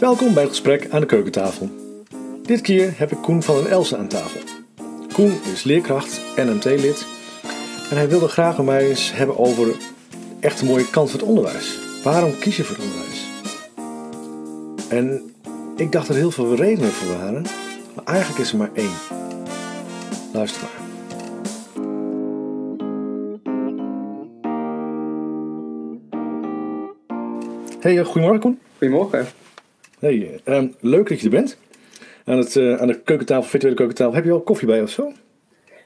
Welkom bij het gesprek aan de keukentafel. Dit keer heb ik Koen van den Elsen aan tafel. Koen is leerkracht en MT-lid en hij wilde graag met mij eens hebben over echt een mooie kant van het onderwijs. Waarom kies je voor het onderwijs? En ik dacht er heel veel redenen voor waren, maar eigenlijk is er maar één. Luister maar. Hey, eh, goedemorgen Koen. Goedemorgen. Hey, ehm, leuk dat je er bent. Aan, het, eh, aan de keukentafel, virtuele keukentafel. Heb je al koffie bij of zo?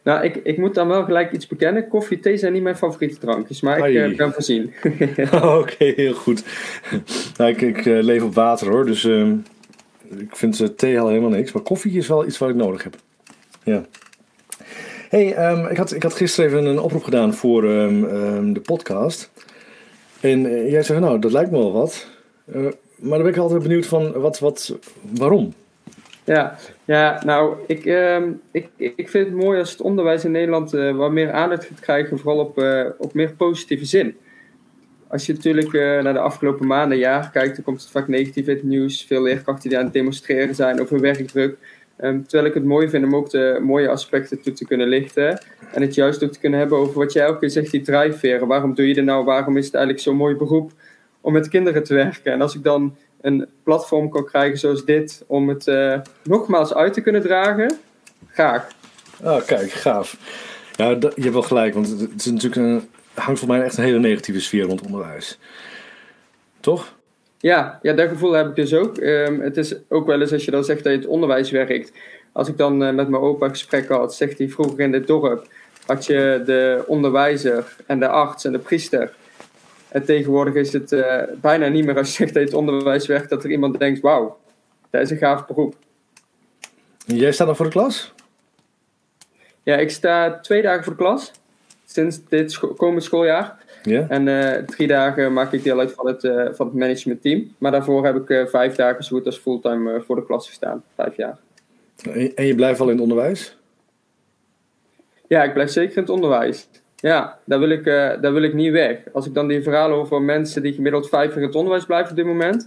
Nou, ik, ik moet dan wel gelijk iets bekennen. Koffie, thee zijn niet mijn favoriete drankjes, maar ik Ai. uh, ben voorzien. Oké, heel goed. nou, ik ik eh, leef op water hoor, dus ehm, ik vind eh, thee al helemaal niks. Maar koffie is wel iets wat ik nodig heb. Ja. hey, ehm, ik, had, ik had gisteren even een oproep gedaan voor de podcast. En eh, jij zei, nou, dat lijkt me wel wat. Eh, maar dan ben ik altijd benieuwd van, wat, wat, waarom? ja, ja, nou, ik, ehm, ik, ik vind het mooi als het onderwijs in Nederland eh, wat meer aandacht gaat krijgen, vooral op, eh, op meer positieve zin. Als je natuurlijk eh, naar de afgelopen maanden, jaar kijkt, dan komt het vaak negatief in het nieuws. Veel leerkrachten die aan het demonstreren zijn over werkdruk. Ehm, terwijl ik het mooi vind om ook de mooie aspecten toe te kunnen lichten. En het juist ook te kunnen hebben over wat jij elke keer zegt, die drijfveren. Waarom doe je dit nou? Waarom is het eigenlijk zo'n mooi beroep om met kinderen te werken? En als ik dan een platform kan krijgen zoals dit, om het eh, nogmaals uit te kunnen dragen, graag. Ah, kijk, gaaf. Ja, je hebt wel gelijk, want het is natuurlijk een, hangt voor mij echt een hele negatieve sfeer rond onderwijs. Toch? Ja, ja, dat gevoel heb ik dus ook. Ehm, het is ook wel eens als je dan zegt dat je het onderwijs werkt. Als ik dan eh, met mijn opa gesprekken had, zegt hij vroeger in dit dorp had je de onderwijzer en de arts en de priester. En tegenwoordig is het eh, bijna niet meer als je zegt het onderwijs werkt, dat er iemand denkt, wauw, dat is een gaaf beroep. Jij staat nog voor de klas? Ja, ik sta twee dagen voor de klas, sinds dit scho- komend schooljaar. Ja? En eh, drie dagen maak ik deel uit van het, eh, van het managementteam. Maar daarvoor heb ik vijf dagen zo goed als fulltime voor de klas gestaan, vijf jaar. En je blijft wel in het onderwijs? Ja, ik blijf zeker in het onderwijs. Ja, daar wil ik, eh, daar wil ik niet weg. Als ik dan die verhalen hoor van mensen die gemiddeld vijf jaar in het onderwijs blijven op dit moment,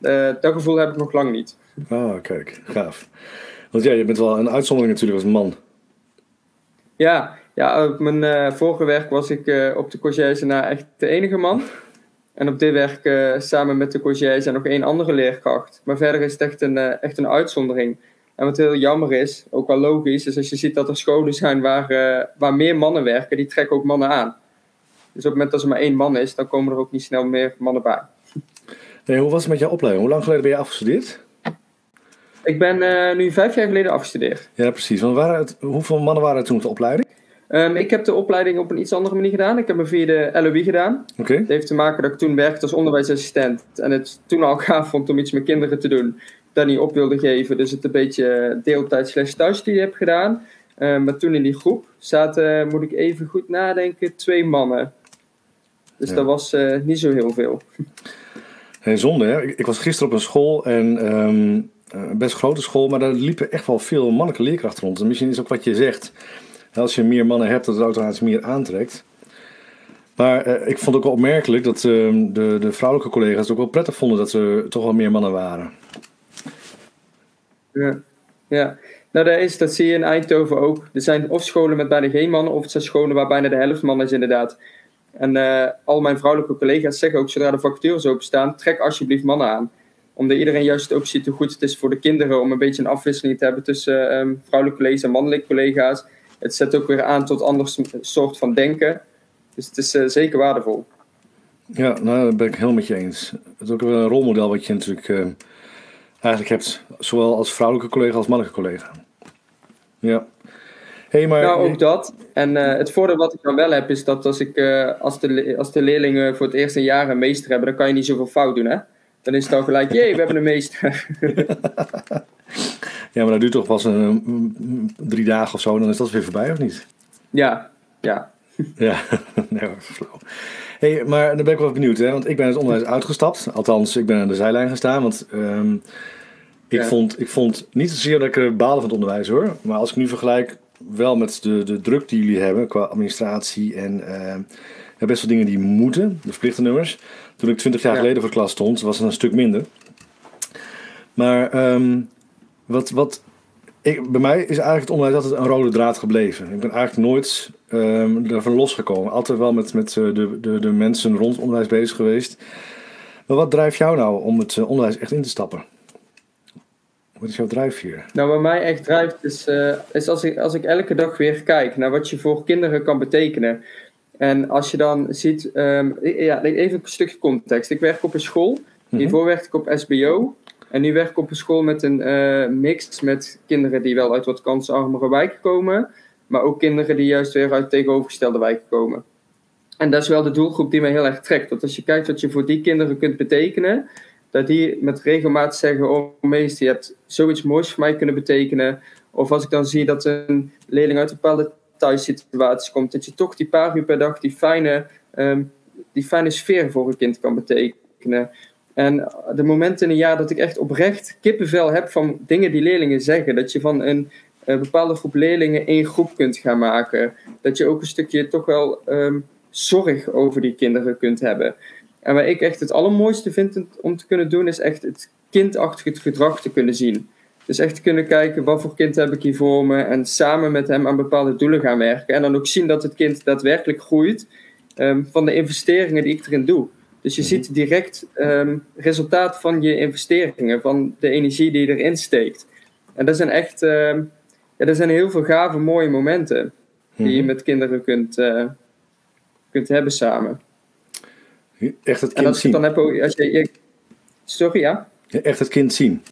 eh, dat gevoel heb ik nog lang niet. Ah, kijk, gaaf. Want ja, je bent wel een uitzondering natuurlijk als man. Ja, ja op mijn eh, vorige werk was ik op de conciërge na echt de enige man. En op dit werk samen met de conciërge en nog één andere leerkracht. Maar verder is het echt een, echt een uitzondering. En wat heel jammer is, ook wel logisch, is als je ziet dat er scholen zijn waar, eh, waar meer mannen werken, die trekken ook mannen aan. Dus op het moment dat er maar één man is, dan komen er ook niet snel meer mannen bij. Nee, hoe was het met jouw opleiding? Hoe lang geleden ben je afgestudeerd? Ik ben eh, nu vijf jaar geleden afgestudeerd. Ja, precies. Want waren het, hoeveel mannen waren er toen op de opleiding? Ehm, ik heb de opleiding op een iets andere manier gedaan. Ik heb me via de LOE gedaan. Oké. Het heeft te maken dat ik toen werkte als onderwijsassistent. En het toen al gaaf vond om iets met kinderen te doen. Dat niet op wilde geven. Dus het een beetje deeltijd slash thuisstudie heb gedaan. Eh, maar toen in die groep zaten, moet ik even goed nadenken, twee mannen. Dus Ja. dat was eh, niet zo heel veel. Hey, zonde, hè? Ik, ik was gisteren op een school en een best grote school, maar daar liepen echt wel veel mannelijke leerkrachten rond. En misschien is ook wat je zegt, als je meer mannen hebt, dat het automatisch meer aantrekt. Maar ik vond ook wel opmerkelijk dat ehm, de, de vrouwelijke collega's het ook wel prettig vonden dat er toch wel meer mannen waren. Ja. ja. Nou, dat, is, dat zie je in Eindhoven ook. Er zijn of scholen met bijna geen mannen, of het zijn scholen waar bijna de helft mannen is, inderdaad. En eh, al mijn vrouwelijke collega's zeggen ook, zodra de vacatures openstaan, trek alsjeblieft mannen aan. Omdat iedereen juist ook ziet hoe goed het is voor de kinderen om een beetje een afwisseling te hebben tussen ehm, vrouwelijke collega's en mannelijke collega's. Het zet ook weer aan tot ander soort van denken. Dus het is eh, zeker waardevol. Ja, nou, dat ben ik helemaal met je eens. Het is ook wel een rolmodel wat je natuurlijk eh, eigenlijk hebt, zowel als vrouwelijke collega als mannelijke collega. Ja. hey, maar Nou, ook dat. En eh, het voordeel wat ik dan wel heb, is dat als, ik, eh, als, de, als de leerlingen voor het eerst een jaar een meester hebben, dan kan je niet zoveel fout doen, hè? Dan is het al gelijk, jee, we hebben een meester. Ja, maar dat duurt toch pas een, mm, drie dagen of zo, dan is dat weer voorbij, of niet? ja, ja. Ja, nee, flauw. Hey, maar dan ben ik wel benieuwd, hè? want ik ben het onderwijs uitgestapt. Althans, ik ben aan de zijlijn gestaan, want ehm, ik, Ja. vond, ik vond niet zozeer dat ik er baalde van het onderwijs hoor. Maar als ik nu vergelijk wel met de, de druk die jullie hebben qua administratie en ja, best wel dingen die moeten, de verplichte nummers. Toen ik twintig jaar Ja. geleden voor de klas stond, was het een stuk minder. Maar ehm, wat, wat ik, bij mij is eigenlijk het onderwijs altijd een rode draad gebleven. Ik ben eigenlijk nooit um, ervan losgekomen. Altijd wel met, met eh, de, de, de mensen rond onderwijs bezig geweest. Maar wat drijft jou nou om het eh, onderwijs echt in te stappen? Wat is jouw drijfveer? Nou, wat mij echt drijft is, uh, is als, ik, als ik elke dag weer kijk naar wat je voor kinderen kan betekenen. En als je dan ziet, um, ja, even een stukje context. Ik werk op een school. Mhm. Hiervoor werkte ik op SBO. En nu werk ik op een school met een uh, mix met kinderen die wel uit wat kansarmere wijken komen. Maar ook kinderen die juist weer uit tegenovergestelde wijken komen. En dat is wel de doelgroep die mij heel erg trekt. Dat als je kijkt wat je voor die kinderen kunt betekenen, dat die met regelmaat zeggen: Oh, meester, je hebt zoiets moois voor mij kunnen betekenen. Of als ik dan zie dat een leerling uit een bepaalde thuissituatie komt, dat je toch die paar uur per dag die fijne, um, die fijne sfeer voor een kind kan betekenen. En de momenten in een jaar dat ik echt oprecht kippenvel heb van dingen die leerlingen zeggen, dat je van een, een bepaalde groep leerlingen één groep kunt gaan maken, dat je ook een stukje toch wel um, zorg over die kinderen kunt hebben. En waar ik echt het allermooiste vind om te kunnen doen, is echt het kindachtige gedrag te kunnen zien. Dus echt kunnen kijken, wat voor kind heb ik hier voor me? En samen met hem aan bepaalde doelen gaan werken. En dan ook zien dat het kind daadwerkelijk groeit um, van de investeringen die ik erin doe. Dus je ziet direct um, resultaat van je investeringen, van de energie die erin steekt. En dat zijn echt ja, dat zijn heel veel gave, mooie momenten die je mhm. met kinderen kunt, uh, kunt hebben samen. Echt het kind zien. Dan heb als je, sorry, ja? Echt het kind zien.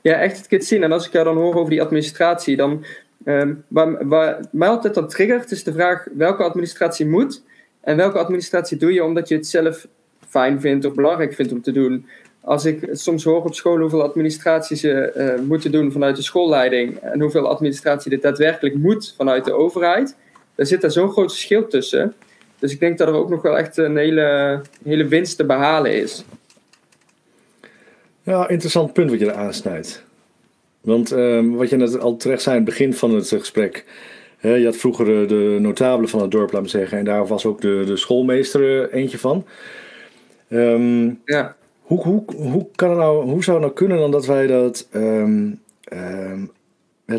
Ja, echt het kind zien. En als ik jou dan hoor over die administratie, dan um, waar, waar mij altijd dan triggert, is de vraag welke administratie moet en welke administratie doe je omdat je het zelf fijn vindt of belangrijk vindt om te doen. Als ik soms hoor op school hoeveel administratie ze uh, moeten doen vanuit de schoolleiding en hoeveel administratie dit daadwerkelijk moet vanuit de overheid, dan zit daar zo'n groot verschil tussen. Dus ik denk dat er ook nog wel echt een hele, hele winst te behalen is. Ja, interessant punt wat je er aansnijdt. Want um, wat je net al terecht zei in het begin van het gesprek. Hè, je had vroeger de notabele van het dorp, laat me zeggen. En daar was ook de, de schoolmeester eh, eentje van. Um, ja. Hoe, hoe, hoe, kan het nou, hoe zou het nou kunnen dan dat wij dat, um,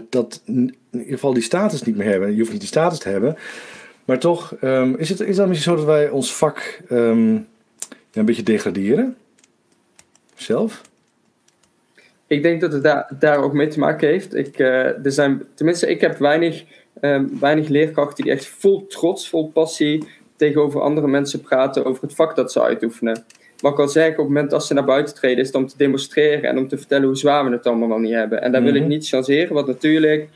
dat in ieder geval die status niet meer hebben? Je hoeft niet die status te hebben. Maar toch, um, is, het, is dat misschien zo dat wij ons vak een beetje degraderen? Zelf? Ik denk dat het daar, daar ook mee te maken heeft. Ik, uh, er zijn, tenminste, ik heb weinig, weinig leerkrachten die echt vol trots, vol passie tegenover andere mensen praten over het vak dat ze uitoefenen. Wat ik al zeg, op het moment dat ze naar buiten treden, is het om te demonstreren en om te vertellen hoe zwaar we het allemaal nog niet hebben. En daar wil ik mhm. niet changeren, want natuurlijk,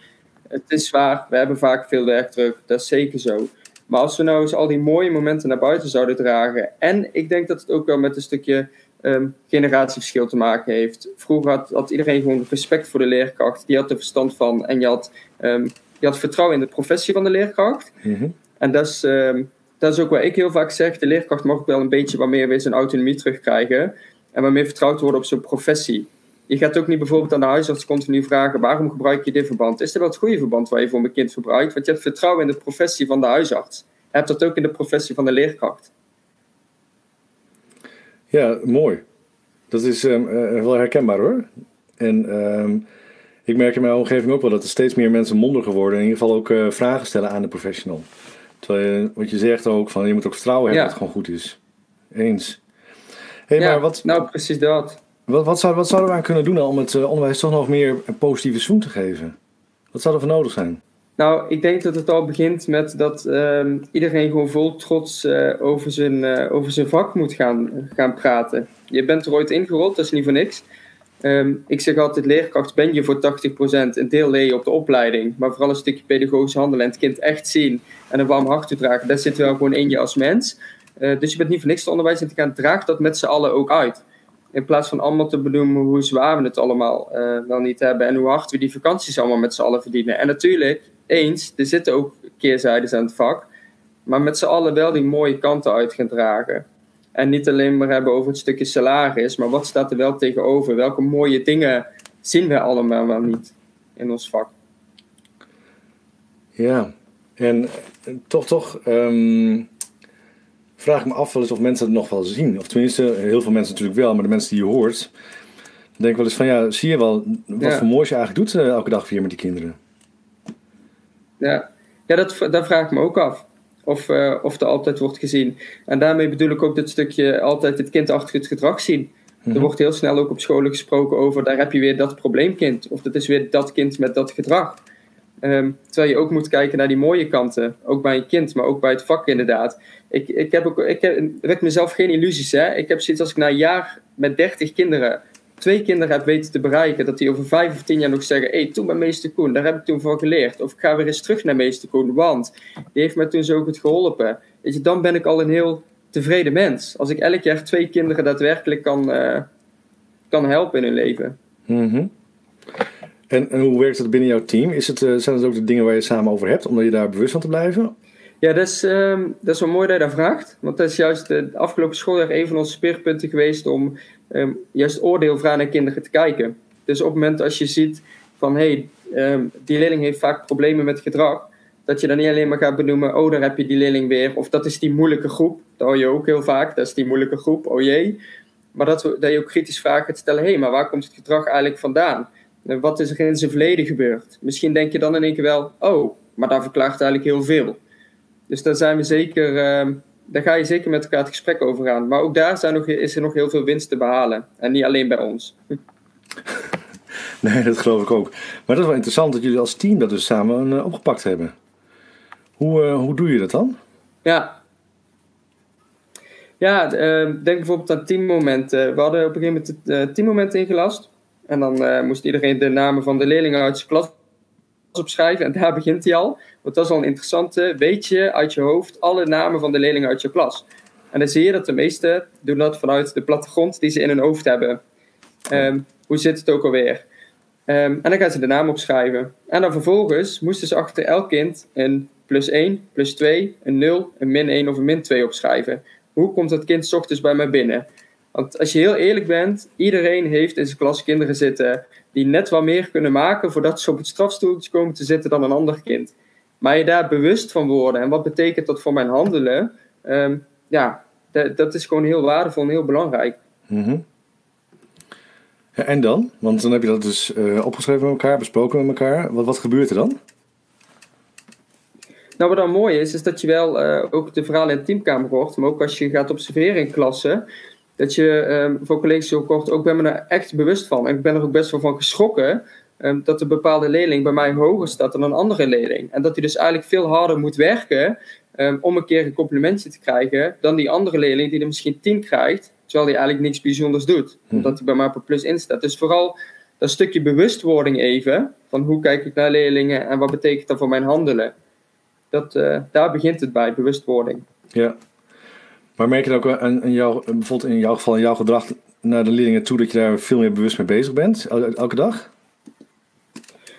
het is zwaar. We hebben vaak veel werkdruk, dat is zeker zo. Maar als we nou eens al die mooie momenten naar buiten zouden dragen. En ik denk dat het ook wel met een stukje um, generatieverschil te maken heeft. Vroeger had, had, iedereen gewoon respect voor de leerkracht. Die had er verstand van. En je had, um, je had vertrouwen in de professie van de leerkracht. Mm En dat is, um, dat is ook wat ik heel vaak zeg. De leerkracht mag wel een beetje wat meer zijn autonomie terugkrijgen. En wat meer vertrouwd worden op zijn professie. Je gaat ook niet bijvoorbeeld aan de huisarts continu vragen: waarom gebruik je dit verband? Is dat wel het goede verband waar je voor mijn kind verbruikt? Want je hebt vertrouwen in de professie van de huisarts. Je hebt dat ook in de professie van de leerkracht. Ja, mooi. Dat is um, wel herkenbaar hoor. En um, ik merk in mijn omgeving ook wel dat er steeds meer mensen mondiger worden. En in ieder geval ook uh, vragen stellen aan de professional. Terwijl je, wat je zegt ook, van je moet ook vertrouwen hebben dat het gewoon goed is. Eens. Hey, maar wat, nou precies dat. Wat, wat, zou, wat zouden we aan kunnen doen om het uh, onderwijs toch nog meer een positieve zoen te geven? Wat zou er voor nodig zijn? Nou, ik denk dat het al begint met dat um, iedereen gewoon vol trots uh, over, zijn, uh, over zijn vak moet gaan, gaan praten. Je bent er ooit ingerold, dat is niet voor niks. Um, ik zeg altijd, leerkracht ben je voor 80%. Een deel leer je op de opleiding. Maar vooral een stukje pedagogisch handelen en het kind echt zien. En een warm hart toedragen. Dat zit wel gewoon in je als mens. Uh, dus je bent niet voor niks te onderwijs in te gaan. Draag dat met z'n allen ook uit. In plaats van allemaal te benoemen hoe zwaar we het allemaal uh, wel niet hebben. En hoe hard we die vakanties allemaal met z'n allen verdienen. En natuurlijk, eens, er zitten ook keerzijdes aan het vak. Maar met z'n allen wel die mooie kanten uit gaan dragen. En niet alleen maar hebben over het stukje salaris, maar wat staat er wel tegenover? Welke mooie dingen zien we allemaal wel niet in ons vak? Ja, en toch, toch um, vraag ik me af wel eens of mensen het nog wel zien. Of tenminste, heel veel mensen natuurlijk wel, maar de mensen die je hoort, denk wel eens van, ja, zie je wel wat voor moois je eigenlijk doet elke dag weer met die kinderen. Ja, ja dat, dat vraag ik me ook af. Of, of er altijd wordt gezien. En daarmee bedoel ik ook dat stukje altijd het kind achter het gedrag zien. Er mhm. wordt heel snel ook op scholen gesproken over, daar heb je weer dat probleemkind. Of dat is weer dat kind met dat gedrag. Ehm, terwijl je ook moet kijken naar die mooie kanten. Ook bij een kind, maar ook bij het vak inderdaad. Ik, ik heb ook, ik heb, ik mezelf geen illusies. Hè? Ik heb zoiets als ik na een jaar met 30 kinderen twee kinderen heb weten te bereiken, dat die over vijf of tien jaar nog zeggen: Hé, hey, toen bij meester Koen, daar heb ik toen van geleerd. Of ik ga weer eens terug naar meester Koen, want die heeft mij toen zo goed geholpen. Weet je, dan ben ik al een heel tevreden mens. Als ik elk jaar twee kinderen daadwerkelijk kan, uh, kan helpen in hun leven. Mm en, en, hoe werkt het binnen jouw team? Is het, uh, zijn ook de dingen waar je samen over hebt, omdat je daar bewust van te blijven? Ja, dat is, um, dat is wel mooi dat je dat vraagt. Want dat is juist de afgelopen schooljaar een van onze speerpunten geweest om um, juist oordeelvrij naar kinderen te kijken. Dus op het moment als je ziet van hé, hey, um, die leerling heeft vaak problemen met gedrag, dat je dan niet alleen maar gaat benoemen, oh daar heb je die leerling weer, of dat is die moeilijke groep, dat hoor je ook heel vaak, dat is die moeilijke groep, oh jee. Maar dat, dat je ook kritisch vragen gaat stellen, hé, hey, maar waar komt het gedrag eigenlijk vandaan? Wat is er in zijn verleden gebeurd? Misschien denk je dan in één keer wel, oh, maar daar verklaart eigenlijk heel veel. Dus daar zijn we zeker, uh, daar ga je zeker met elkaar het gesprek over gaan. Maar ook daar zijn nog, is er nog heel veel winst te behalen. En niet alleen bij ons. Nee, dat geloof ik ook. Maar dat is wel interessant dat jullie als team dat dus samen uh, opgepakt hebben. Hoe, uh, hoe doe je dat dan? Ja, ja, uh, denk bijvoorbeeld aan teammomenten. We hadden op een gegeven moment het teammoment ingelast. En dan moest iedereen de namen van de leerlingen uit zijn klas opschrijven. En daar begint hij al. Want dat is al een interessante. Weet je uit je hoofd alle namen van de leerlingen uit je klas? En dan zie je dat de meesten doen dat vanuit de plattegrond die ze in hun hoofd hebben. Um, hoe zit het ook alweer? Um, en dan gaan ze de naam opschrijven. En dan vervolgens moesten ze achter elk kind een plus 1, plus 2, een 0, een min 1 of een min 2 opschrijven. Hoe komt dat kind ochtends bij mij binnen? Want als je heel eerlijk bent, iedereen heeft in zijn klas kinderen zitten die net wat meer kunnen maken voordat ze op het strafstoeltje komen te zitten dan een ander kind. Maar je daar bewust van worden en wat betekent dat voor mijn handelen, um, ja, dat is gewoon heel waardevol en heel belangrijk. Mm ja, en dan? Want dan heb je dat dus uh, opgeschreven met elkaar, besproken met elkaar. Wat, wat gebeurt er dan? Nou, wat dan mooi is, is dat je wel uh, ook de verhalen in de teamkamer hoort, maar ook als je gaat observeren in klassen, dat je um, voor collega's heel kort ook ben me er echt bewust van. En ik ben er ook best wel van geschrokken um, dat een bepaalde leerling bij mij hoger staat dan een andere leerling. En dat hij dus eigenlijk veel harder moet werken um, om een keer een complimentje te krijgen dan die andere leerling die er misschien 10 krijgt, terwijl hij eigenlijk niks bijzonders doet. Mhm. Omdat hij bij mij op plus in staat. Dus vooral dat stukje bewustwording even, van hoe kijk ik naar leerlingen en wat betekent dat voor mijn handelen. Dat, uh, daar begint het bij, bewustwording. Ja, maar merk je ook in, jouw, bijvoorbeeld in jouw geval, in jouw gedrag naar de leerlingen toe, dat je daar veel meer bewust mee bezig bent, elke dag?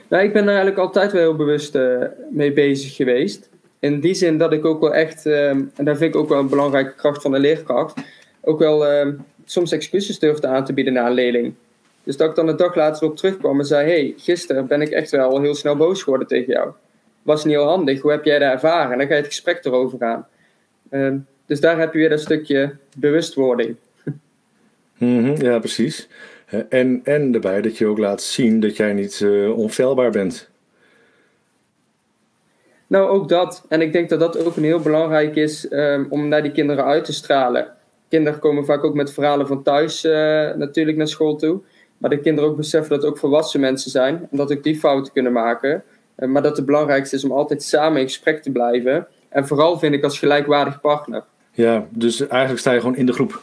Nou, ik ben er eigenlijk altijd wel heel bewust uh, mee bezig geweest. In die zin dat ik ook wel echt, uh, en daar vind ik ook wel een belangrijke kracht van de leerkracht, ook wel uh, soms excuses durfde aan te bieden naar een leerling. Dus dat ik dan een dag later op terugkwam en zei: hey, gisteren ben ik echt wel heel snel boos geworden tegen jou. Was niet heel handig, hoe heb jij dat ervaren? En dan ga je het gesprek erover aan. Ehm, dus daar heb je weer een stukje bewustwording. Mm ja, precies. En, en daarbij dat je ook laat zien dat jij niet uh, onfeilbaar bent. Nou, ook dat. En ik denk dat dat ook een heel belangrijk is um, om naar die kinderen uit te stralen. Kinderen komen vaak ook met verhalen van thuis uh, natuurlijk naar school toe. Maar de kinderen ook beseffen dat het ook volwassen mensen zijn. En dat ook die fouten kunnen maken. Uh, maar dat het belangrijkste is om altijd samen in gesprek te blijven. En vooral vind ik als gelijkwaardig partner. Ja, dus eigenlijk sta je gewoon in de groep.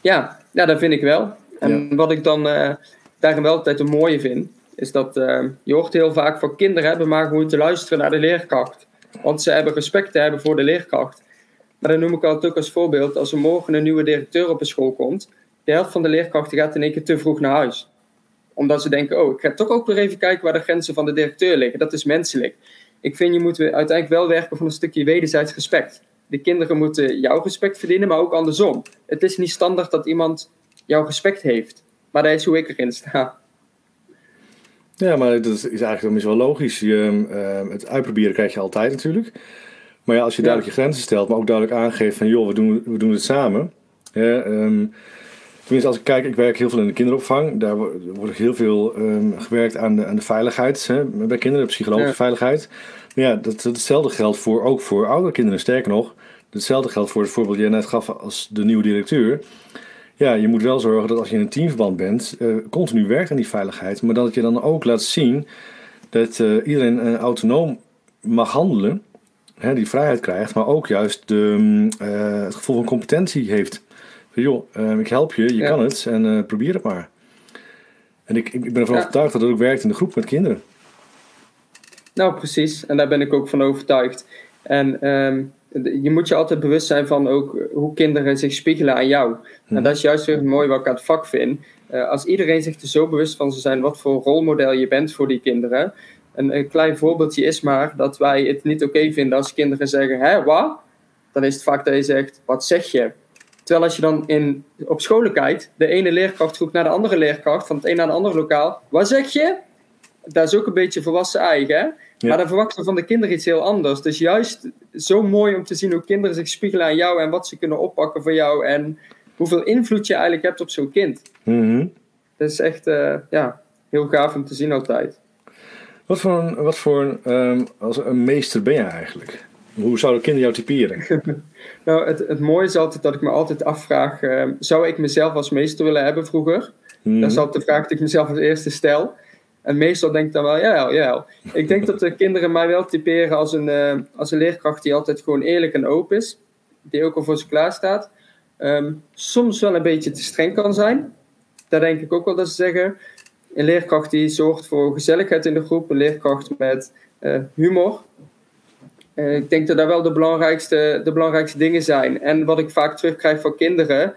Ja, ja dat vind ik wel. En wat ik dan uh, daarin wel altijd een mooie vind, is dat uh, je hoort heel vaak van kinderen hebben maar gewoon te luisteren naar de leerkracht. Want ze hebben respect te hebben voor de leerkracht. Maar dan noem ik altijd ook als voorbeeld, als er morgen een nieuwe directeur op een school komt, de helft van de leerkrachten gaat in één keer te vroeg naar huis. Omdat ze denken, oh, ik ga toch ook nog even kijken waar de grenzen van de directeur liggen. Dat is menselijk. Ik vind, je moet uiteindelijk wel werken van een stukje wederzijds respect de kinderen moeten jouw respect verdienen, maar ook andersom. Het is niet standaard dat iemand jouw respect heeft. Maar dat is hoe ik erin sta. Ja, maar dat is eigenlijk wel logisch. Je, uh, het uitproberen krijg je altijd natuurlijk. Maar ja, als je duidelijk je grenzen stelt, maar ook duidelijk aangeeft van joh, we doen, we doen het samen. Ja, um, Tenminste, als ik kijk, ik werk heel veel in de kinderopvang. Daar wordt heel veel um, gewerkt aan de, aan de veiligheid hè, bij kinderen, de psychologische veiligheid. Maar ja, dat, hetzelfde geldt voor, ook voor oudere kinderen. Sterker nog, hetzelfde geldt voor het voorbeeld dat je net gaf als de nieuwe directeur. Ja, je moet wel zorgen dat als je in een teamverband bent, uh, continu werkt aan die veiligheid. Maar dat je dan ook laat zien dat uh, iedereen uh, autonoom mag handelen, hè, die vrijheid krijgt, maar ook juist de, uh, het gevoel van competentie heeft. Joh, ik help je, je ja. kan het en probeer het maar. En ik, ik ben ervan ja. overtuigd dat het ook werkt in de groep met kinderen. Nou, precies. En daar ben ik ook van overtuigd. En um, je moet je altijd bewust zijn van ook hoe kinderen zich spiegelen aan jou. En mhm. dat is juist weer mooi wat ik aan het vak vind. Uh, als iedereen zich er zo bewust van zou zijn wat voor rolmodel je bent voor die kinderen. Een, een klein voorbeeldje is maar dat wij het niet oké vinden als kinderen zeggen: Hé, wat? Dan is het vaak dat je zegt: Wat zeg je? Terwijl als je dan in, op scholen kijkt, de ene leerkracht roept naar de andere leerkracht, van het een naar het andere lokaal: Wat zeg je? Dat is ook een beetje volwassen eigen. Hè? Maar dan verwachten we van de kinderen iets heel anders. Dus juist zo mooi om te zien hoe kinderen zich spiegelen aan jou en wat ze kunnen oppakken voor jou en hoeveel invloed je eigenlijk hebt op zo'n kind. Mm Dat is echt uh, ja, heel gaaf om te zien altijd. Wat voor een, wat voor een, um, als een meester ben je eigenlijk? Hoe zouden kinderen jou typeren? nou, het, het mooie is altijd dat ik me altijd afvraag: uh, zou ik mezelf als meester willen hebben vroeger? Mm Dat is altijd de vraag die ik mezelf als eerste stel. En meestal denk ik dan wel, ja, ja. Ik denk dat de kinderen mij wel typeren als een, uh, als een leerkracht die altijd gewoon eerlijk en open is. Die ook al voor ze klaar staat. Um, soms wel een beetje te streng kan zijn. Daar denk ik ook wel dat ze zeggen. Een leerkracht die zorgt voor gezelligheid in de groep. Een leerkracht met uh, humor. Uh, ik denk dat dat wel de belangrijkste, de belangrijkste dingen zijn. En wat ik vaak terugkrijg van kinderen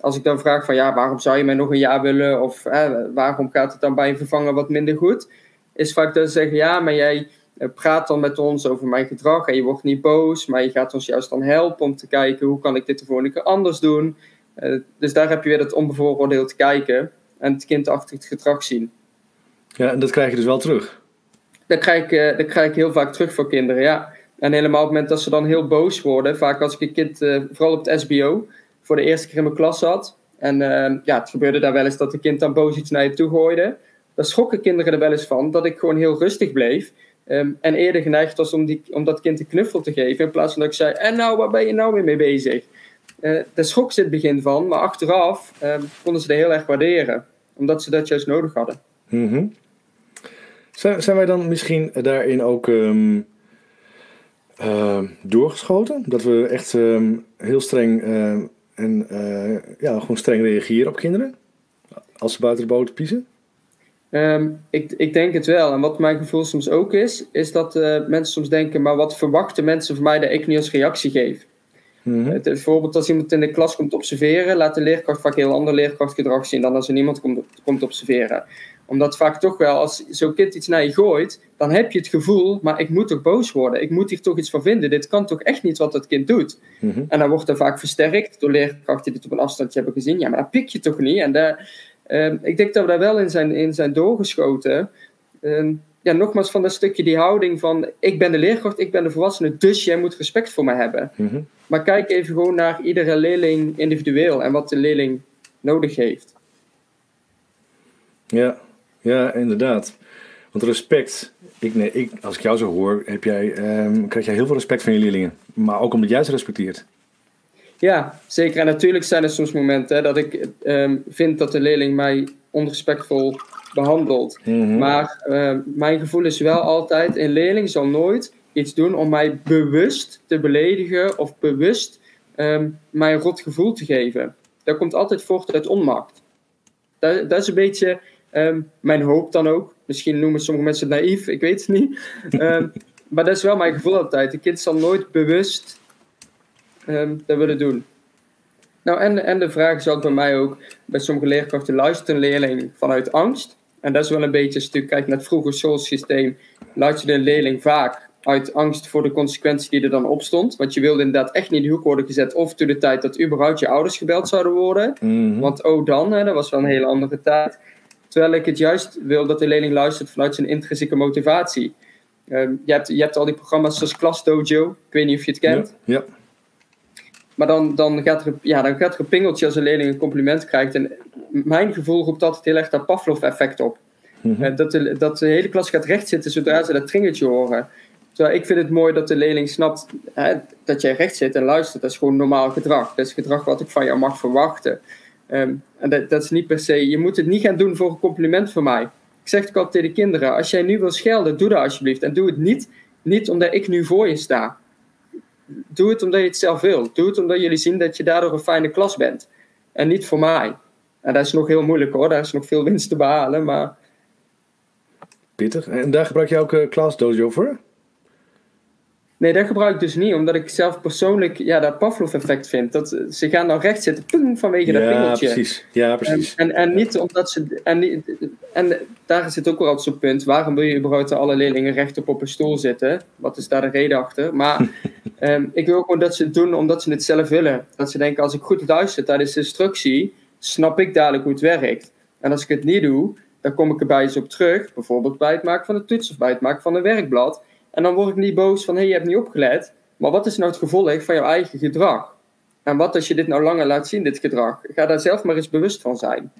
als ik dan vraag van ja, waarom zou je mij nog een jaar willen? Of waarom gaat het dan bij een vervanger wat minder goed? Is vaak dat ze zeggen ja, maar jij eh, praat dan met ons over mijn gedrag en je wordt niet boos, maar je gaat ons juist dan helpen om te kijken hoe kan ik dit de volgende keer anders doen. Uh, dus daar heb je weer dat onbevooroordeeld kijken en het kind achter het gedrag zien. Ja, en dat krijg je dus wel terug? Dat krijg ik, dat krijg ik heel vaak terug voor kinderen, ja. En helemaal op het moment dat ze dan heel boos worden, vaak als ik een kind, vooral op het SBO, voor de eerste keer in mijn klas zat. En uh, ja, het gebeurde daar wel eens dat de kind dan boos iets naar je toe gooide. Daar schrokken kinderen er wel eens van dat ik gewoon heel rustig bleef. Um, en eerder geneigd was om, die, om dat kind een knuffel te geven. In plaats van dat ik zei: En nou, waar ben je nou weer mee bezig? Uh, daar schrok ze het begin van, maar achteraf um, konden ze dat heel erg waarderen. Omdat ze dat juist nodig hadden. Mm zijn, zijn wij dan misschien daarin ook. Um, uh, doorgeschoten? Dat we echt heel streng en uh, ja, gewoon streng reageren op kinderen? Als ze buiten de boot piezen? Um, ik, ik denk het wel. En wat mijn gevoel soms ook is, is dat uh, mensen soms denken: maar wat verwachten mensen van mij dat ik niet als reactie geef? Mm -hmm. bijvoorbeeld als iemand in de klas komt observeren, laat de leerkracht vaak heel ander leerkrachtgedrag zien dan als er niemand komt, komt observeren omdat vaak toch wel, als zo'n kind iets naar je gooit, dan heb je het gevoel, maar ik moet toch boos worden. Ik moet hier toch iets van vinden. Dit kan toch echt niet wat dat kind doet. Mm-hmm. En dan wordt dat vaak versterkt door leerkrachten die dit op een afstandje hebben gezien. Ja, maar dat pik je toch niet? En daar, uh, ik denk dat we daar wel in zijn, in zijn doorgeschoten. Uh, ja, nogmaals van dat stukje die houding van ik ben de leerkracht, ik ben de volwassene, dus jij moet respect voor mij hebben. Mm-hmm. Maar kijk even gewoon naar iedere leerling individueel en wat de leerling nodig heeft. Ja, ja, inderdaad. Want respect, ik, nee, ik, als ik jou zo hoor, heb jij, um, krijg jij heel veel respect van je leerlingen. Maar ook omdat jij ze respecteert. Ja, zeker. En natuurlijk zijn er soms momenten hè, dat ik um, vind dat de leerling mij onrespectvol behandelt. Mm -hmm. Maar uh, mijn gevoel is wel altijd: een leerling zal nooit iets doen om mij bewust te beledigen of bewust um, mij een rot gevoel te geven. Dat komt altijd voort uit onmacht. Dat, dat is een beetje Um, mijn hoop dan ook. Misschien noemen sommige mensen het naïef, ik weet het niet. Um, maar dat is wel mijn gevoel altijd. De kind zal nooit bewust um, dat willen doen. Nou, en, en de vraag is ook bij mij ook, bij sommige leerkrachten luistert een leerling vanuit angst. En dat is wel een beetje een stuk, kijk naar het vroege schoolsysteem, luisterde een leerling vaak uit angst voor de consequentie die er dan opstond. Want je wilde inderdaad echt niet in de hoek worden gezet. Of toen de tijd dat überhaupt je ouders gebeld zouden worden. Mm -hmm. Want oh dan, hè, dat was wel een hele andere tijd. Terwijl ik het juist wil dat de leerling luistert vanuit zijn intrinsieke motivatie. Um, je, hebt, je hebt al die programma's zoals Klas Dojo. Ik weet niet of je het kent. Ja. ja. Maar dan, dan, gaat er, ja, dan gaat er een pingeltje als een leerling een compliment krijgt. En mijn gevoel roept altijd heel erg dat Pavlov-effect op. Mhm. dat, de, dat de hele klas gaat rechtzitten zodra ze dat tringeltje horen. Terwijl ik vind het mooi dat de leerling snapt hè, dat jij recht zit en luistert. Dat is gewoon normaal gedrag. Dat is gedrag wat ik van jou mag verwachten. Ehm, en dat, dat, is niet per se, je moet het niet gaan doen voor een compliment van mij. Ik zeg het altijd tegen de kinderen, als jij nu wil schelden, doe dat alsjeblieft. En doe het niet, niet omdat ik nu voor je sta. Doe het omdat je het zelf wil. Doe het omdat jullie zien dat je daardoor een fijne klas bent. En niet voor mij. En dat is nog heel moeilijk hoor, daar is nog veel winst te behalen, maar... Pittig. En daar gebruik je ook uh, Class Dojo voor? Nee, dat gebruik ik dus niet, omdat ik zelf persoonlijk ja, dat Pavlov-effect vind. Dat, ze gaan dan recht zitten ping, vanwege dat pingeltje. Precies. Ja, precies. En, en, niet omdat ze... En, en daar zit ook wel altijd zo'n punt. Waarom wil je überhaupt alle leerlingen rechtop op een stoel zitten? Wat is daar de reden achter? Maar ehm, ik wil gewoon dat ze het doen omdat ze het zelf willen. Dat ze denken, als ik goed luister tijdens de instructie, snap ik dadelijk hoe het werkt. En als ik het niet doe, dan kom ik er bij eens op terug. Bijvoorbeeld bij het maken van de toets of bij het maken van een werkblad. En dan word ik niet boos van, hé, hey, je hebt niet opgelet. Maar wat is nou het gevolg van jouw eigen gedrag? En wat als je dit nou langer laat zien, dit gedrag? Ga daar zelf maar eens bewust van zijn.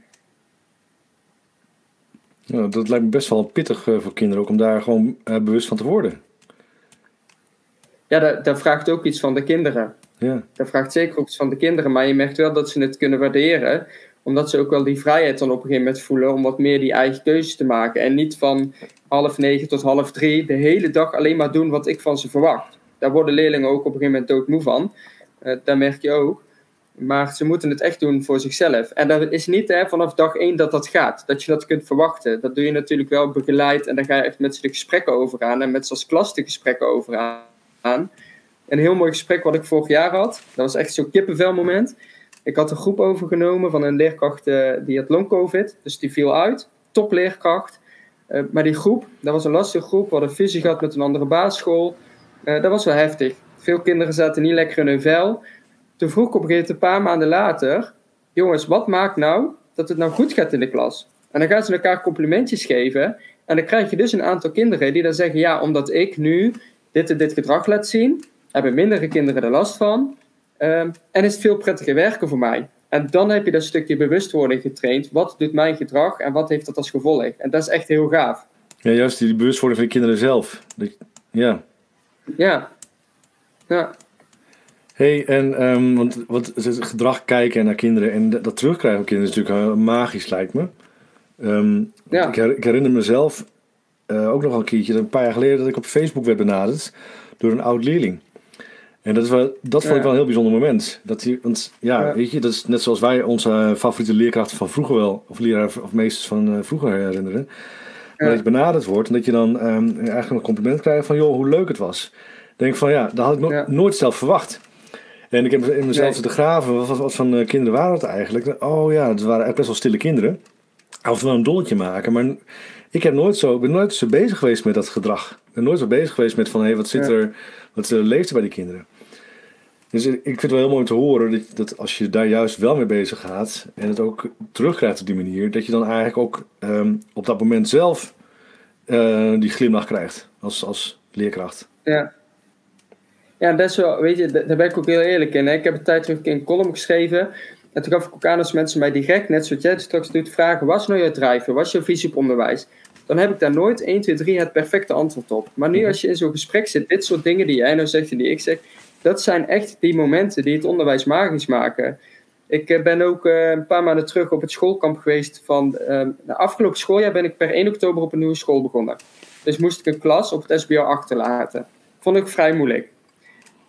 Ja, dat lijkt me best wel pittig uh, voor kinderen ook om daar gewoon uh, bewust van te worden. Ja, dat, dat, vraagt ook iets van de kinderen. Ja. Dat vraagt zeker ook iets van de kinderen, maar je merkt wel dat ze het kunnen waarderen omdat ze ook wel die vrijheid dan op een gegeven moment voelen om wat meer die eigen keuzes te maken. En niet van half negen tot half drie de hele dag alleen maar doen wat ik van ze verwacht. Daar worden leerlingen ook op een gegeven moment doodmoe van. Uh, daar merk je ook. Maar ze moeten het echt doen voor zichzelf. En dat is niet hè, vanaf dag één dat dat gaat. Dat je dat kunt verwachten. Dat doe je natuurlijk wel begeleid. En daar ga je echt met ze de gesprekken over aan. En met ze als klas de gesprekken over aan. Een heel mooi gesprek wat ik vorig jaar had. Dat was echt zo'n kippenvel moment. Ik had een groep overgenomen van een leerkracht uh, die had long-covid, dus die viel uit. Topleerkracht. Uh, maar die groep, dat was een lastige groep. We hadden fusie gehad met een andere basisschool. Uh, dat was wel heftig. Veel kinderen zaten niet lekker in hun vel. Toen vroeg ik op een een paar maanden later... Jongens, wat maakt nou dat het nou goed gaat in de klas? En dan gaan ze elkaar complimentjes geven. En dan krijg je dus een aantal kinderen die dan zeggen... Ja, omdat ik nu dit en dit gedrag laat zien... hebben mindere kinderen er last van... Um, en is het veel prettiger werken voor mij. En dan heb je dat stukje bewustwording getraind. Wat doet mijn gedrag en wat heeft dat als gevolg? En dat is echt heel gaaf. Ja, juist die bewustwording van de kinderen zelf. Ja. Ja. Ja. hey, en um, want wat het gedrag kijken naar kinderen en dat, terugkrijgen van kinderen is natuurlijk uh, magisch, lijkt me. Um, ja. ik, ik, herinner mezelf uh, ook nog een keertje, een paar jaar geleden, dat ik op Facebook werd benaderd door een oud leerling. En dat, wel, dat vond ik wel een heel bijzonder moment. Dat hij, want ja, weet je, dat is net zoals wij onze favoriete leerkrachten van vroeger wel, of leraar of meesters van uh, vroeger herinneren. Maar dat je benaderd wordt en dat je dan um, eigenlijk een compliment krijgt van, joh, hoe leuk het was. Denk van, ja, dat had ik no nooit zelf verwacht. En ik heb in mezelf nee. te graven, wat, wat, van uh, kinderen waren het eigenlijk? Oh ja, het waren echt best wel stille kinderen. Of wel een dolletje maken, maar ik heb nooit zo, ben nooit zo bezig geweest met dat gedrag. Ben nooit zo bezig geweest met van, hé, hey, wat zit er, wat leeft er bij die kinderen? Dus ik vind het wel heel mooi te horen dat, dat als je daar juist wel mee bezig gaat en het ook terugkrijgt op die manier, dat je dan eigenlijk ook um, op dat moment zelf uh, die glimlach krijgt als, als leerkracht. Ja. Ja, dat is wel, weet je, daar ben ik ook heel eerlijk in. Hè? Ik heb een tijd terug een column geschreven. En toen gaf ik ook aan als mensen mij direct, net zoals jij straks doet, vragen: wat is nou je drijven? Wat is jouw visie op onderwijs? Dan heb ik daar nooit 1, 2, 3 het perfecte antwoord op. Maar nu, mhm. als je in zo'n gesprek zit, dit soort dingen die jij nou zegt en die ik zeg, dat zijn echt die momenten die het onderwijs magisch maken. Ik eh, ben ook uh, een paar maanden terug op het schoolkamp geweest van uh, de afgelopen schooljaar ben ik per 1 oktober op een nieuwe school begonnen. Dus moest ik een klas op het SBO achterlaten. Vond ik vrij moeilijk.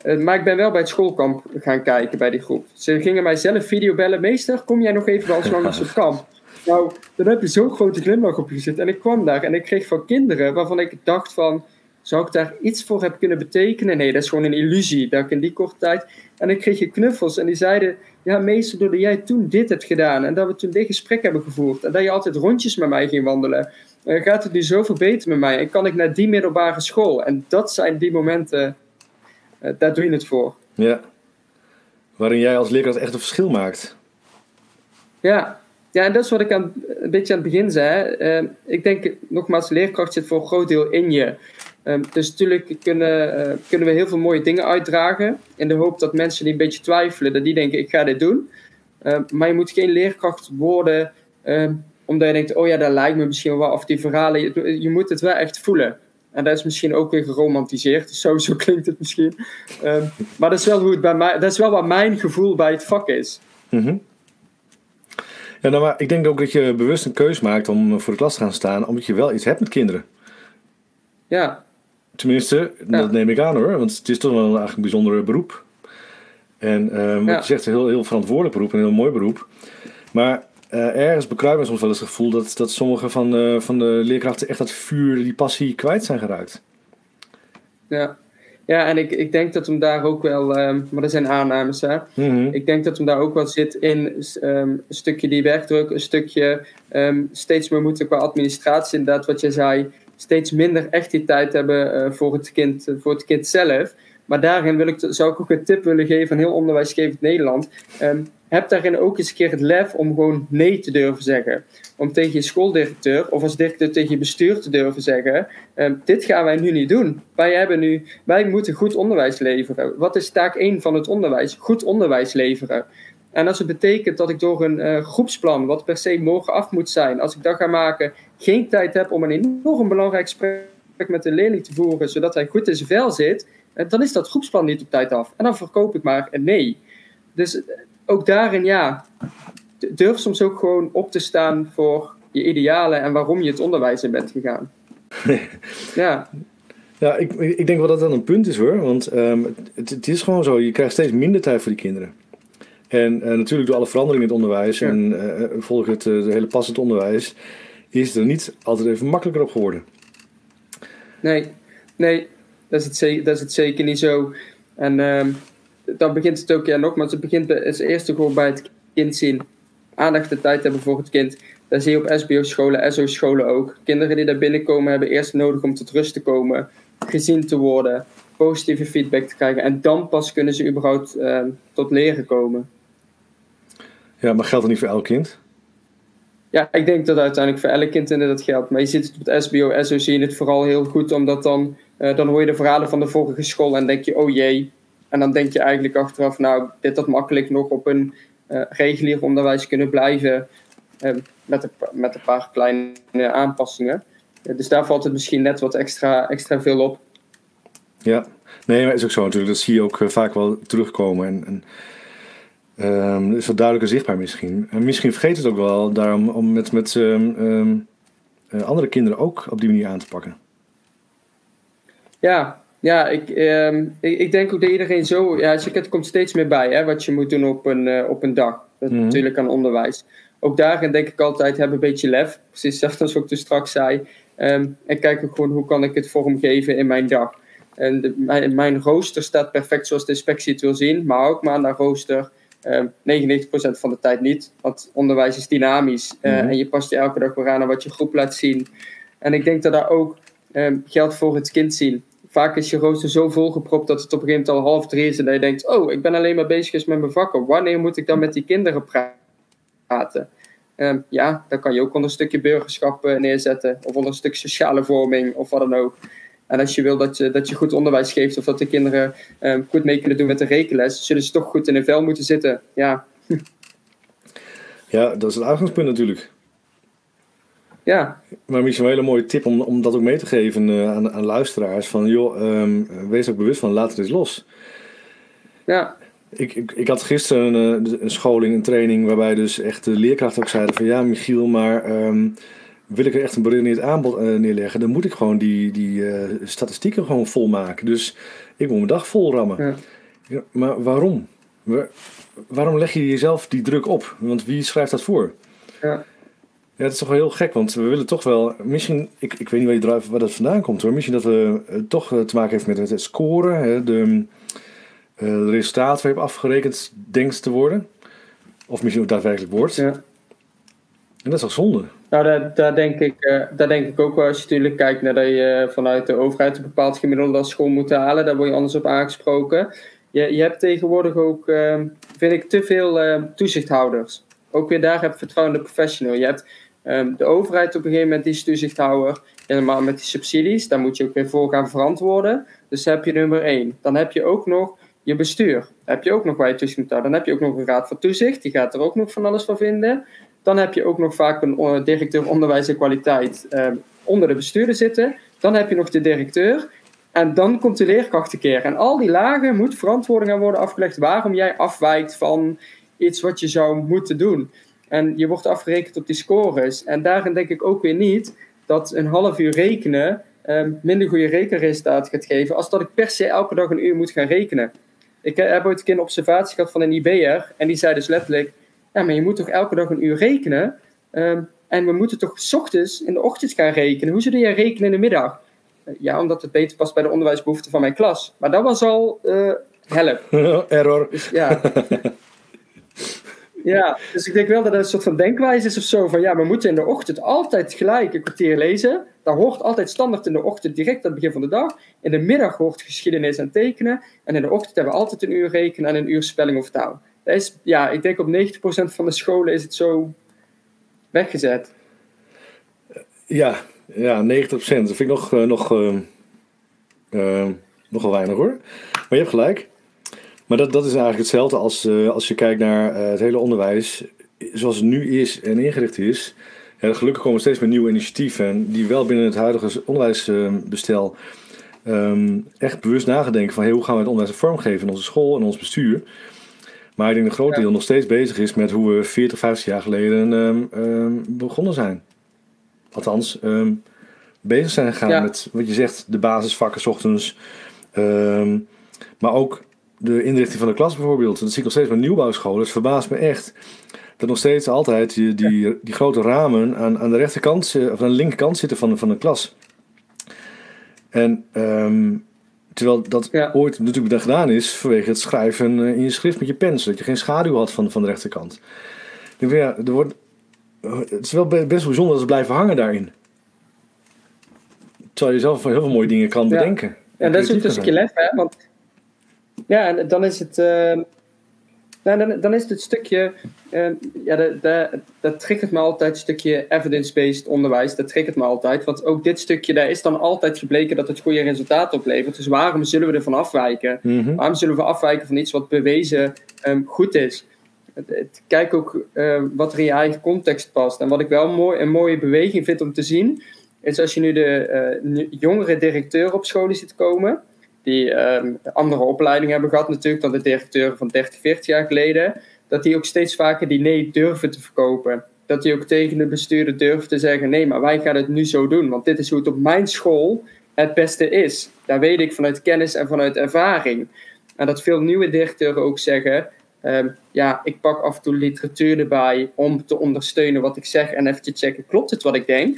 Uh, maar ik ben wel bij het schoolkamp gaan kijken bij die groep. Ze gingen mij zelf videobellen. Meester, kom jij nog even bij ons langs het kamp? Nou, dan heb je zo'n grote glimlach op gezet. En ik kwam daar en ik kreeg van kinderen waarvan ik dacht van zou ik daar iets voor hebben kunnen betekenen? Nee, dat is gewoon een illusie. Dat ik in die korte tijd. En ik kreeg je knuffels en die zeiden: Ja, meester, doordat jij toen dit hebt gedaan. En dat we toen dit gesprek hebben gevoerd. En dat je altijd rondjes met mij ging wandelen. Uh, gaat het nu zoveel beter met mij? En kan ik naar die middelbare school? En dat zijn die momenten. Uh, daar doe je het voor. Ja. Waarin jij als leerkracht echt een verschil maakt. Ja, ja, en dat is wat ik aan, een beetje aan het begin zei. Uh, ik denk, nogmaals, leerkracht zit voor een groot deel in je. Ehm, dus natuurlijk kunnen, uh, kunnen we heel veel mooie dingen uitdragen. In de hoop dat mensen die een beetje twijfelen, dat die denken: ik ga dit doen. Ehm, maar je moet geen leerkracht worden omdat je denkt: oh ja, dat lijkt me misschien wel. Of die verhalen, je, je, moet het wel echt voelen. En dat is misschien ook weer geromantiseerd. Zo, zo klinkt het misschien. maar dat is, wel hoe het bij mij, dat is wel wat mijn gevoel bij het vak is. Mm Ja, nou, maar ik denk ook dat je bewust een keus maakt om voor de klas te gaan staan, omdat je wel iets hebt met kinderen. Ja, Tenminste, dat neem ik aan hoor, want het is toch wel eigenlijk een bijzonder beroep. En um, wat je zegt, een heel, heel verantwoordelijk beroep, een heel mooi beroep. Maar uh, ergens bekruipt me soms wel eens het gevoel dat, dat sommige van de, van de leerkrachten echt dat vuur, die passie kwijt zijn geraakt. Ja, ja en ik, ik denk dat hem daar ook wel, um, maar dat zijn aannames hè. Mm Ik denk dat hem daar ook wel zit in um, een stukje die werkdruk, een stukje steeds meer moeten qua administratie, inderdaad wat je zei steeds minder echt die tijd hebben uh, voor, het kind, uh, voor het kind zelf. Maar daarin wil ik, zou ik ook een tip willen geven aan heel onderwijsgevend Nederland. Heb daarin ook eens een keer het lef om gewoon nee te durven zeggen. Om tegen je schooldirecteur of als directeur tegen je bestuur te durven zeggen: um, Dit gaan wij nu niet doen. Wij, hebben nu, wij moeten goed onderwijs leveren. Wat is taak 1 van het onderwijs? Goed onderwijs leveren. En als het betekent dat ik door een uh, groepsplan, wat per se morgen af moet zijn, als ik dat ga maken, geen tijd heb om een enorm belangrijk gesprek met de leerling te voeren, zodat hij goed in zijn vel zit, eh, dan is dat groepsplan niet op tijd af. En dan verkoop ik maar een nee. Dus eh, ook daarin, ja, durf soms ook gewoon op te staan voor je idealen en waarom je het onderwijs in bent gegaan. ja. Ja, ik, ik denk wel dat dat een punt is hoor. Want um, het, het, is gewoon zo, je krijgt steeds minder tijd voor die kinderen. En uh, natuurlijk door alle veranderingen in het onderwijs en uh, volgens het uh, hele passend onderwijs is het er niet altijd even makkelijker op geworden. Nee, nee, dat is het, zeker, dat is het zeker niet zo. En ehm, dan begint het ook, ja nogmaals, het begint bij, het eerste gewoon bij het kind zien. Aandacht en tijd hebben voor het kind. Dat zie je op SBO-scholen, SO-scholen ook. Kinderen die daar binnenkomen hebben eerst nodig om tot rust te komen, gezien te worden, positieve feedback te krijgen. En dan pas kunnen ze überhaupt uh, tot leren komen. Ja, maar geldt dat niet voor elk kind? Ja, ik denk dat uiteindelijk voor elk kind inderdaad geldt. Maar je ziet het op het SBO, SO zie je het vooral heel goed, omdat dan, uh, dan hoor je de verhalen van de vorige school en denk je, oh jee. En dan denk je eigenlijk achteraf, nou, dit had makkelijk nog op een uh, regulier onderwijs kunnen blijven. Uh, met, een, met een paar kleine aanpassingen. dus daar valt het misschien net wat extra, extra veel op. Ja, nee, maar is ook zo natuurlijk. Dat zie je ook vaak wel terugkomen. En, en Um, is wat duidelijker zichtbaar misschien. En misschien vergeet het ook wel daarom om met, met um, uh, andere kinderen ook op die manier aan te pakken. Ja, ja ik, um, ik, ik, denk ook dat iedereen zo. Ja, het komt steeds meer bij hè, wat je moet doen op een, uh, op een dag. Dat mm-hmm. Natuurlijk aan onderwijs. Ook daarin denk ik altijd: heb een beetje lef. Precies zoals ik dus straks zei. en kijk ook gewoon hoe kan ik het vormgeven in mijn dag. En de, mijn, mijn rooster staat perfect zoals de inspectie het wil zien, maar ook maandag rooster Um, ehm, 99% van de tijd niet, want onderwijs is dynamisch uh, mm-hmm. en je past je elke dag weer aan aan wat je groep laat zien. En ik denk dat daar ook geldt voor het kind zien. Vaak is je rooster zo volgepropt dat het op een gegeven moment al half drie is en dat je denkt: Oh, ik ben alleen maar bezig met mijn vakken. Wanneer moet ik dan met die kinderen praten? Um, ja, dan kan je ook onder een stukje burgerschap neerzetten, of onder een stuk sociale vorming, of wat dan ook. En als je wil dat je, dat je goed onderwijs geeft of dat de kinderen um, goed mee kunnen doen met de rekenles, zullen ze toch goed in een vel moeten zitten. Ja, ja dat is het uitgangspunt natuurlijk. Ja. Maar misschien een hele mooie tip om, om dat ook mee te geven uh, aan, aan luisteraars. Van joh, um, wees ook bewust van laat het eens los. Ja. Ik, ik, ik had gisteren een, eh, een scholing, een training, waarbij dus echt de leerkrachten ook zeiden van ja Michiel, maar um, wil ik er echt een beredeneerd aanbod uh, neerleggen, dan moet ik gewoon die, die uh, statistieken gewoon volmaken. Dus ik moet mijn dag vol rammen. Ja. Ja, maar waarom? Waar, waarom leg je jezelf die druk op? Want wie schrijft dat voor? Ja. Ja, het is toch wel heel gek, want we willen toch wel. Misschien, ik, ik weet niet waar, je drive, waar dat vandaan komt hoor. Misschien dat we uh, toch te maken heeft met het scoren, hè, de, de resultaten waar je hebt afgerekend denkt te worden. Of misschien ook daadwerkelijk wordt. Ja. En dat is toch zonde? Nou, daar, daar, denk ik, uh, daar denk ik ook wel. Als je natuurlijk kijkt naar dat je vanuit de overheid een bepaald gemiddelde als school moet halen, daar word je anders op aangesproken. Je, je hebt tegenwoordig ook, uh, vind ik, te veel uh, toezichthouders. Ook weer daar heb je vertrouwen in de professional. Je hebt um, de overheid op een gegeven moment, is toezichthouder. helemaal met die subsidies, daar moet je ook weer voor gaan verantwoorden. Dus heb je nummer één. Dan heb je ook nog je bestuur. Dan heb je ook nog waar je tussen moet houden. Dan heb je ook nog een raad van toezicht, die gaat er ook nog van alles van vinden. Dan heb je ook nog vaak een eh, directeur onderwijs en kwaliteit eh, onder de bestuurder zitten. Dan heb je nog de directeur. En dan komt de leerkracht een keer. En al die lagen moet verantwoording aan worden afgelegd waarom jij afwijkt van iets wat je zou moeten doen. En je wordt afgerekend op die scores. En daarin denk ik ook weer niet dat een half uur rekenen um, minder goede rekenresultaten gaat geven, als dat ik per se elke dag een uur moet gaan rekenen. Ik heb ooit een keer een observatie gehad van een IB'er en die zei dus letterlijk, ja, maar je moet toch elke dag een uur rekenen? Um, en we moeten toch s ochtends in de ochtend gaan rekenen? Hoe zullen jij rekenen in de middag? Uh, ja, omdat het beter past bij de onderwijsbehoeften van mijn klas. Maar dat was al uh, help. Error. Dus, ja. Ja, dus ik denk wel dat het een soort van denkwijze is of zo. Van ja, we moeten in de ochtend altijd gelijk een kwartier lezen. Dat hoort altijd standaard in de ochtend direct aan het begin van de dag. In de middag hoort geschiedenis en tekenen. En in de ochtend hebben we altijd een uur rekenen en een uur spelling of taal. Dat is, ja, ik denk op 90% van de scholen is het zo weggezet. Ja, ja 90%. Dat vind ik nog, uh, nog, uh, uh, nogal weinig hoor. Maar je hebt gelijk. Maar dat, dat is eigenlijk hetzelfde als, uh, als je kijkt naar uh, het hele onderwijs zoals het nu is en ingericht is. Ja, gelukkig komen er steeds meer nieuwe initiatieven die wel binnen het huidige onderwijsbestel um, echt bewust nagedenken van hey, hoe gaan we het onderwijs vormgeven in onze school en ons bestuur. Maar ik denk dat een groot deel ja. nog steeds bezig is met hoe we 40, 50 jaar geleden um, um, begonnen zijn. Althans, bezig zijn gegaan ja. met wat je zegt, de basisvakken s ochtends. maar ook de inrichting van de klas bijvoorbeeld. Dat zie ik nog steeds bij nieuwbouwscholen. Het verbaast me echt dat nog steeds altijd die, die, die grote ramen aan, aan de rechterkant of aan de linkerkant zitten van, van de klas. En um, terwijl dat ja. ooit natuurlijk gedaan is vanwege het schrijven in je schrift met je pen, zodat je geen schaduw had van, van de rechterkant. Ik ja, er wordt, het is wel best bijzonder dat ze blijven hangen daarin. Terwijl je zelf heel veel mooie dingen kan ja. bedenken. Ja, dat is ook een stukje lef, hè? Want ja, en dan is het. Uh, dan, dan is het het stukje. Uh, ja, dat, dat, dat triggert me altijd, het stukje evidence-based onderwijs. Dat triggert me altijd. Want ook dit stukje, daar is dan altijd gebleken dat het goede resultaten oplevert. Dus waarom zullen we ervan afwijken? Mm -hmm. Waarom zullen we afwijken van iets wat bewezen um, goed is? Kijk ook uh, wat er in je eigen context past. En wat ik wel mooi, een mooie beweging vind om te zien, is als je nu de jongere directeur op scholen ziet komen die um, andere opleiding hebben gehad natuurlijk dan de directeuren van 30, 40 jaar geleden, dat die ook steeds vaker die nee durven te verkopen. Dat die ook tegen de bestuurder durven te zeggen, nee, maar wij gaan het nu zo doen, want dit is hoe het op mijn school het beste is. Daar weet ik vanuit kennis en vanuit ervaring. En dat veel nieuwe directeuren ook zeggen, um, ja, ik pak af en toe literatuur erbij om te ondersteunen wat ik zeg en even te checken, klopt het wat ik denk?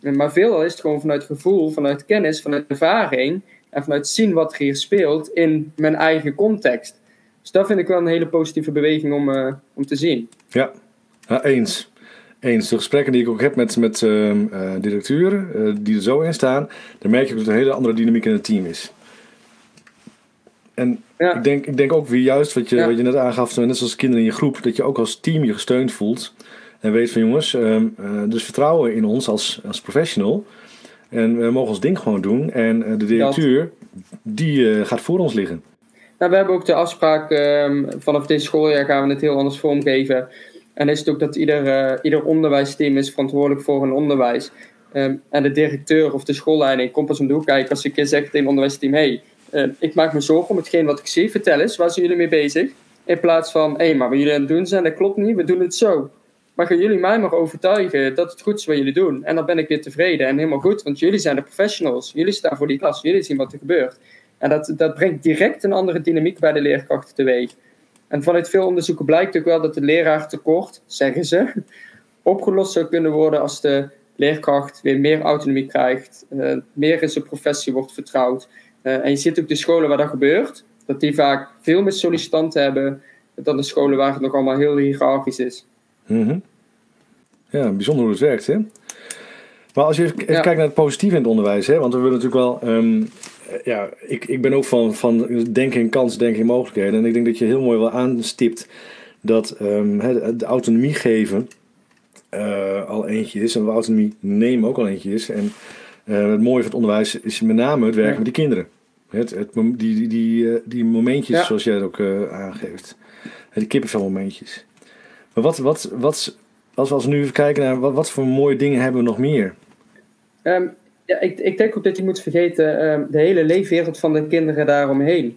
Maar veelal is het gewoon vanuit gevoel, vanuit kennis, vanuit ervaring en vanuit zien wat er hier speelt in mijn eigen context. Dus dat vind ik wel een hele positieve beweging om, uh, om te zien. Ja, ja eens. Eens. De gesprekken die ik ook heb met, met uh, uh, directeuren die er zo in staan, dan merk je dat er een hele andere dynamiek in het team is. En ja. ik, denk, ik denk ook weer juist wat je, ja. wat je net aangaf, net zoals kinderen in je groep, dat je ook als team je gesteund voelt. En weet van jongens, dus vertrouwen in ons als, als professional. En we mogen ons ding gewoon doen. En de directeur, die uh, gaat voor ons liggen. Nou, we hebben ook de afspraak, um, vanaf dit schooljaar gaan we het heel anders vormgeven. En is het ook dat ieder, uh, ieder onderwijsteam is verantwoordelijk voor hun onderwijs. Um, en de directeur of de schoolleiding komt pas om de hoek kijken als ik zeg tegen het onderwijsteam... hey, uh, ik maak me zorgen om hetgeen wat ik zie. Vertel eens, waar zijn jullie mee bezig? In plaats van, hé, hey, maar wat jullie aan het doen zijn, dat klopt niet. We doen het zo. Maar gaan jullie mij maar overtuigen dat het goed is wat jullie doen. En dan ben ik weer tevreden en helemaal goed, want jullie zijn de professionals. Jullie staan voor die klas, jullie zien wat er gebeurt. En dat, dat brengt direct een andere dynamiek bij de leerkrachten teweeg. En vanuit veel onderzoeken blijkt ook wel dat het leraartekort, zeggen ze, opgelost zou kunnen worden als de leerkracht weer meer autonomie krijgt, uh, meer in zijn professie wordt vertrouwd. Uh, en je ziet ook de scholen waar dat gebeurt, dat die vaak veel meer sollicitanten hebben dan de scholen waar het nog allemaal heel hiërarchisch is. Mm. Ja, bijzonder hoe het werkt, hè? Maar als je even, ja. kijkt naar het positieve in het onderwijs, hè? want we willen natuurlijk wel. Um, ja, ik, ik ben ook van, van denken in kansen, denken in mogelijkheden. En ik denk dat je heel mooi wel aanstipt dat um, de autonomie geven uh, al eentje is. En autonomie nemen ook al eentje is. En het mooie van het onderwijs is met name het werken met die kinderen. Het, het, die, die, die, die momentjes, zoals jij het ook aangeeft. Die kippenvelmomentjes. Maar wat, wat, wat, als we als nu even kijken naar wat, voor mooie dingen hebben we nog meer? Um, ja, ik, ik denk ook dat je moet vergeten um, de hele leefwereld van de kinderen daaromheen.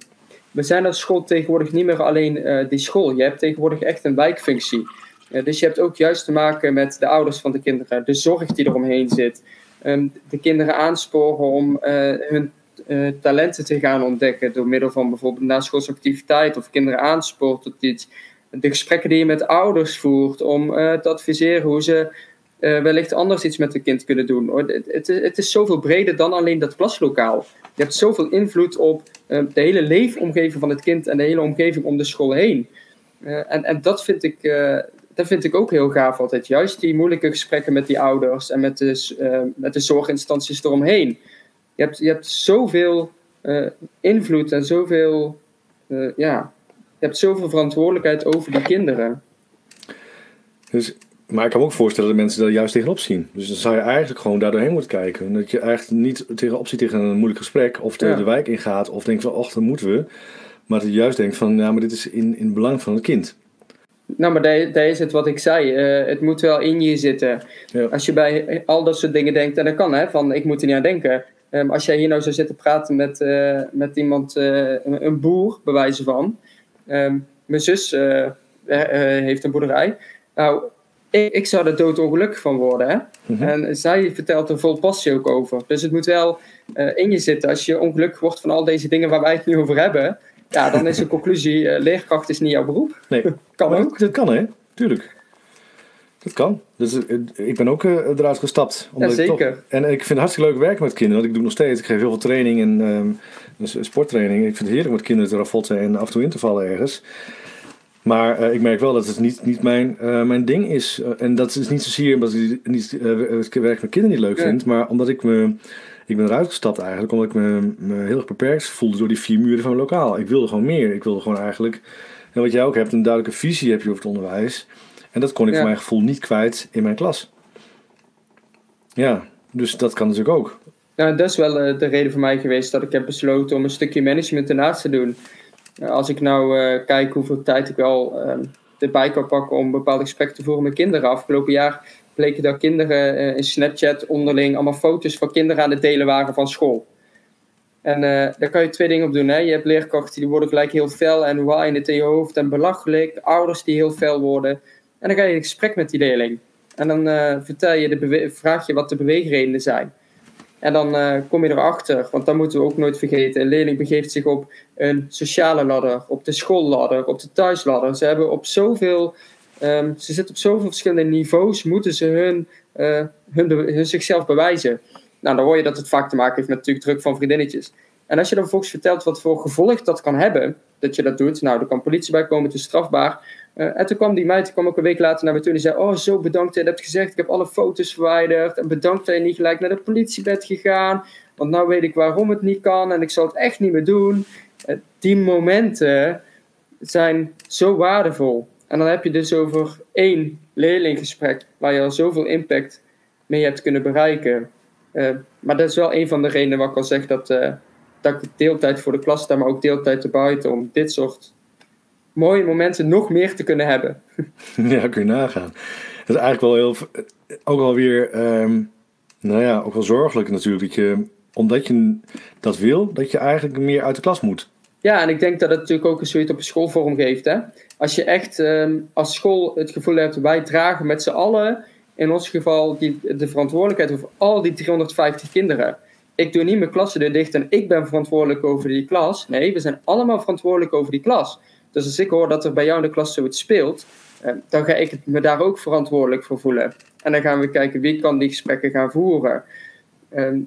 We zijn als school tegenwoordig niet meer alleen uh, die school. Je hebt tegenwoordig echt een wijkfunctie. Uh, dus je hebt ook juist te maken met de ouders van de kinderen, de zorg die eromheen zit. Um, de kinderen aansporen om uh, hun talenten te gaan ontdekken door middel van bijvoorbeeld naschoolsactiviteit of kinderen aanspoort tot iets de gesprekken die je met ouders voert om uh, te adviseren hoe ze uh, wellicht anders iets met hun kind kunnen doen. Het, het, het, is zoveel breder dan alleen dat klaslokaal. Je hebt zoveel invloed op uh, de hele leefomgeving van het kind en de hele omgeving om de school heen. en, en dat vind ik. dat vind ik ook heel gaaf altijd. Juist die moeilijke gesprekken met die ouders en met de, met de zorginstanties eromheen. Je hebt, je hebt zoveel invloed en zoveel ja, hebt zoveel verantwoordelijkheid over die kinderen. Dus, maar ik kan me ook voorstellen dat mensen daar juist tegenop zien. Dus dan zou je eigenlijk gewoon daar doorheen moeten kijken. Dat je eigenlijk niet tegenop ziet tegen een moeilijk gesprek of tegen de wijk ingaat of denkt van, och, dan moeten we. Maar dat je juist denkt van, ja, maar dit is in, in het belang van het kind. Nou, maar daar, is het wat ik zei. Uh, het moet wel in je zitten. Ja. Als je bij al dat soort dingen denkt, en dat kan hè, van ik moet er niet aan denken. Um, als jij hier nou zou zitten praten met, uh, met iemand, uh, een boer, bij wijze van. Ehm, mijn zus eh, eh, eh, heeft een boerderij. Nou, ik, ik, zou er doodongelukkig van worden. Hè? Mhm. En zij vertelt er vol passie ook over. Dus het moet wel in je zitten. Als je ongelukkig wordt van al deze dingen waar wij het nu over hebben, ja, dan is de conclusie: leerkracht is niet jouw beroep. Nee, kan ook. Dat kan, hè? Tuurlijk. Dat kan. Dus ik ben ook eruit gestapt. Omdat ja, zeker. toch, en ik vind het hartstikke leuk werken met kinderen. Want ik doe nog steeds. Ik geef heel veel training en um, dus sporttraining. Ik vind het heerlijk met kinderen te raffotten en af en toe in te vallen ergens. Maar uh, ik merk wel dat het niet, niet mijn, uh, mijn ding is. Uh, en dat is niet zozeer omdat ik niet, het werk met kinderen niet leuk vind. Maar omdat ik me... Ik ben eruit gestapt eigenlijk. Omdat ik me, me heel erg beperkt voelde door die vier muren van mijn lokaal. Ik wilde gewoon meer. Ik wilde gewoon eigenlijk... En wat jij ook hebt, een duidelijke visie heb je over het onderwijs. En dat kon ik voor mijn gevoel niet kwijt in mijn klas. Ja, dus dat kan natuurlijk ook. Nou, dat is wel uh, de reden voor mij geweest dat ik heb besloten om een stukje management ernaast te doen. Uh, als ik nou uh, kijk hoeveel tijd ik wel ehm, erbij kan pakken om bepaalde gesprekken te voeren met kinderen. Afgelopen jaar bleken dat kinderen in Snapchat onderling allemaal foto's van kinderen aan het delen waren van school. En daar kan je twee dingen op doen. Hè? Je hebt leerkrachten die worden gelijk heel fel en in het in je hoofd en belachelijk. Ouders die heel fel worden. En dan ga je in gesprek met die leerling. En dan vertel je de vraag je wat de beweegredenen zijn. En dan uh, kom je erachter, want dat moeten we ook nooit vergeten. Een leerling begeeft zich op een sociale ladder, op de schoolladder, op de thuisladder. Ze, hebben op zoveel, um, ze zitten op zoveel verschillende niveaus, moeten ze hun, uh, hun, hun, zichzelf bewijzen. Nou, dan hoor je dat het vaak te maken heeft met natuurlijk druk van vriendinnetjes. En als je dan vervolgens vertelt wat voor gevolg dat kan hebben, dat je dat doet, nou, er kan politie bij komen, het is strafbaar. Uh, en toen kwam die meid, kwam ook een week later naar me toe en die zei: Oh, zo bedankt dat je hebt gezegd. Ik heb alle foto's verwijderd. En bedankt dat je niet gelijk naar de politie bent gegaan. Want nu weet ik waarom het niet kan en ik zal het echt niet meer doen. Uh, die momenten zijn zo waardevol. En dan heb je dus over één leerlinggesprek waar je al zoveel impact mee hebt kunnen bereiken. Uh, maar dat is wel een van de redenen waar ik al zeg dat, dat ik deeltijd voor de klas sta, maar ook deeltijd erbuiten om dit soort mooie momenten nog meer te kunnen hebben. ja, kun je nagaan. Dat is eigenlijk wel heel, ook wel weer, um, nou ja, ook wel zorgelijk natuurlijk. Dat je, omdat je dat wil, dat je eigenlijk meer uit de klas moet. Ja, en ik denk dat het natuurlijk ook een soort op een schoolvorm geeft. Hè? Als je echt um, als school het gevoel hebt, wij dragen met z'n allen, in ons geval, die, de verantwoordelijkheid over al die 350 kinderen. Ik doe niet mijn klassen dicht en ik ben verantwoordelijk over die klas. Nee, we zijn allemaal verantwoordelijk over die klas. Dus als ik hoor dat er bij jou in de klas zoiets speelt, eh, dan ga ik me daar ook verantwoordelijk voor voelen. En dan gaan we kijken wie kan die gesprekken gaan voeren. Ehm,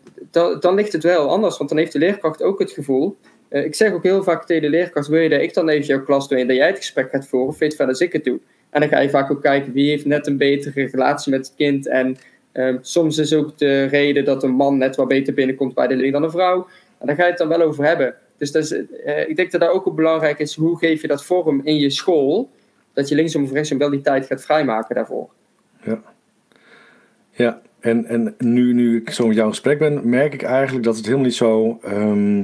dan, ligt het wel anders, want dan heeft de leerkracht ook het gevoel. Eh, ik zeg ook heel vaak tegen de leerkracht: wil je dat ik dan even jouw klas doe en dat jij het gesprek gaat voeren, of weet verder als ik het doe? En dan ga je vaak ook kijken wie heeft net een betere relatie met het kind. En um, soms is ook de reden dat een man net wat beter binnenkomt bij de leerling dan een vrouw. En daar ga je het dan wel over hebben. Dus dat is, uh, ik denk dat daar ook belangrijk is, hoe geef je dat vorm in je school, dat je linksom of rechtsom wel die tijd gaat vrijmaken daarvoor. Ja. Ja, En, en nu, nu ik zo met jou in gesprek ben, merk ik eigenlijk dat het helemaal niet zo. ehm,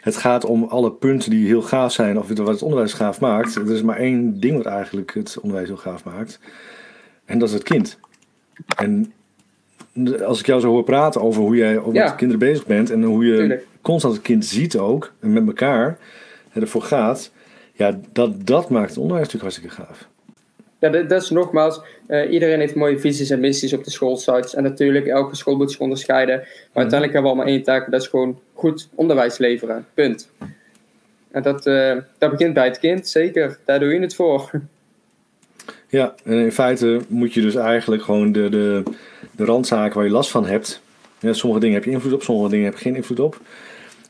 het gaat om alle punten die heel gaaf zijn, of wat het onderwijs gaaf maakt. Er is maar één ding wat eigenlijk het onderwijs heel gaaf maakt. En dat is het kind. En als ik jou zo hoor praten over hoe jij Ja. met kinderen bezig bent en hoe je Tuurlijk. constant het kind ziet ook, en met elkaar en ervoor gaat, ja, dat, dat maakt het onderwijs natuurlijk hartstikke gaaf. Ja, dat, dat is nogmaals, eh, iedereen heeft mooie visies en missies op de schoolsites. En natuurlijk, elke school moet zich onderscheiden. Maar uiteindelijk hebben we allemaal één taak, dat is gewoon goed onderwijs leveren. Punt. En dat, eh, dat begint bij het kind, zeker. Daar doe je het voor. Ja, en in feite moet je dus eigenlijk gewoon de, de, de randzaken waar je last van hebt. Ja, sommige dingen heb je invloed op, sommige dingen heb je geen invloed op.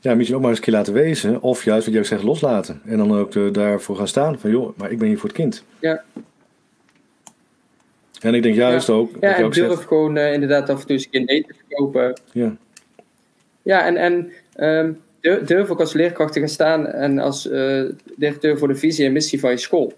Ja, moet je ook maar eens een keer laten wezen. Of juist wat jij ook zegt, loslaten. En dan ook eh, daarvoor gaan staan. Van joh, maar ik ben hier voor het kind. Ja. En ik denk juist ook, Ja, je en ook durf zegt. gewoon eh, inderdaad af en toe eens een keer nee te verkopen. Ja, Ja, en, en ehm, durf, ook als leerkracht te gaan staan en als eh, directeur voor de visie en missie van je school.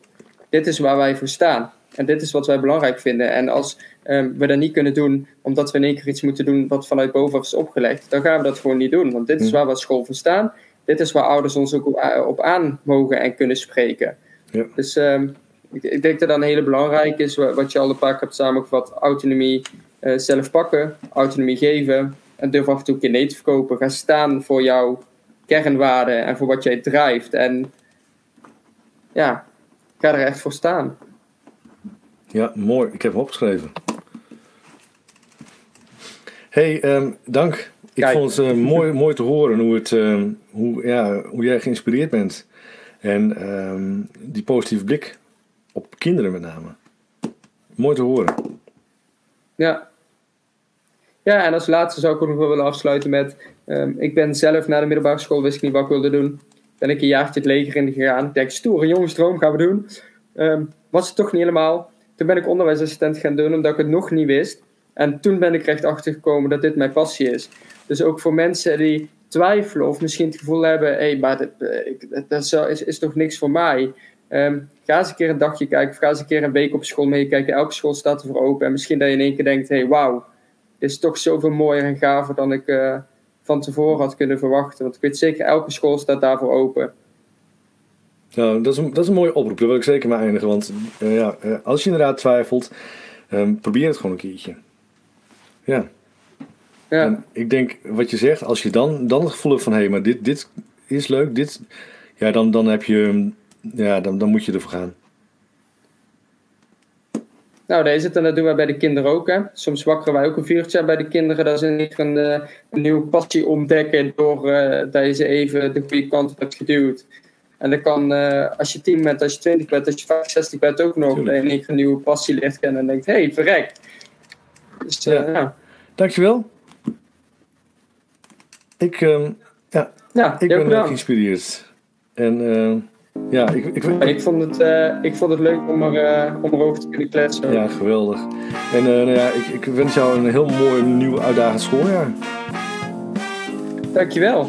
Dit is waar wij voor staan. En dit is wat wij belangrijk vinden. En als ehm, we dat niet kunnen doen, omdat we in één keer iets moeten doen wat vanuit bovenaf is opgelegd, dan gaan we dat gewoon niet doen. Want dit is Hm. waar we als school voor staan. Dit is waar ouders ons ook op, aan mogen en kunnen spreken. Ja. Dus ehm, ik, ik denk dat dat een hele belangrijke is, wa- wat je al een paar keer hebt samengevat. Autonomie eh, zelf pakken, autonomie geven. En durf af en toe een keer nee te verkopen. Ga staan voor jouw kernwaarden en voor wat jij drijft. En ja, ga er echt voor staan. ja, mooi. Ik heb hem opgeschreven. Hey, ehm, dank. Ik Kijk. vond het eh, mooi, mooi te horen hoe, het, ehm, hoe, ja, hoe jij geïnspireerd bent. En ehm, die positieve blik op kinderen met name. Mooi te horen. Ja. Ja, en als laatste zou ik ook nog wel willen afsluiten met... ik ben zelf na de middelbare school, wist ik niet wat ik wilde doen. Ben ik een jaartje het leger in gegaan. Ik denk, stoere jongensdroom gaan we doen. Was het toch niet helemaal. Toen ben ik onderwijsassistent gaan doen, omdat ik het nog niet wist. En toen ben ik echt achter gekomen dat dit mijn passie is. Dus ook voor mensen die twijfelen of misschien het gevoel hebben... hé, hey, maar eh, dat is, is, toch niks voor mij... Ehm, ga eens een keer een dagje kijken of ga eens een keer een week op school meekijken. Elke school staat ervoor open. En misschien dat je in één keer denkt, hé hey, wauw, dit is toch zoveel mooier en gaver dan ik eh, van tevoren had kunnen verwachten. Want ik weet zeker, elke school staat daarvoor open. Nou, dat is, een, dat is een mooie oproep. Daar wil ik zeker mee eindigen. Want eh, ja, als je inderdaad twijfelt, ehm, probeer het gewoon een keertje. Ja. Ja, En ik denk, wat je zegt, als je dan, dan het gevoel hebt van... hé, hey, maar dit, dit is leuk, dit... Ja, dan, dan heb je... Ja, dan, dan moet je ervoor gaan. nou daar is het en dat doen wij bij de kinderen ook. Hè. Soms wakkeren wij ook een vuurtje bij de kinderen. Dat ze niet een, een nieuwe passie ontdekken door eh, dat je ze even de goede kant op hebt geduwd. En dat kan, eh, als je 10 bent, als je 20 bent, als je 65 bent ook nog. Één keer een nieuwe passie leert kennen en denkt, hé, hey, verrek. Dus eh, Ja. ja. Dankjewel. Ik, ehm, ja, Ja, ik ben eh, bedankt. geïnspireerd. En eh, ja, ik, ik, Ik vond het, ik vond het leuk om, er, om erover te kunnen kletsen. ja, geweldig. En nou ja, ik, ik wens jou een heel mooi nieuw uitdagend schooljaar. Dankjewel.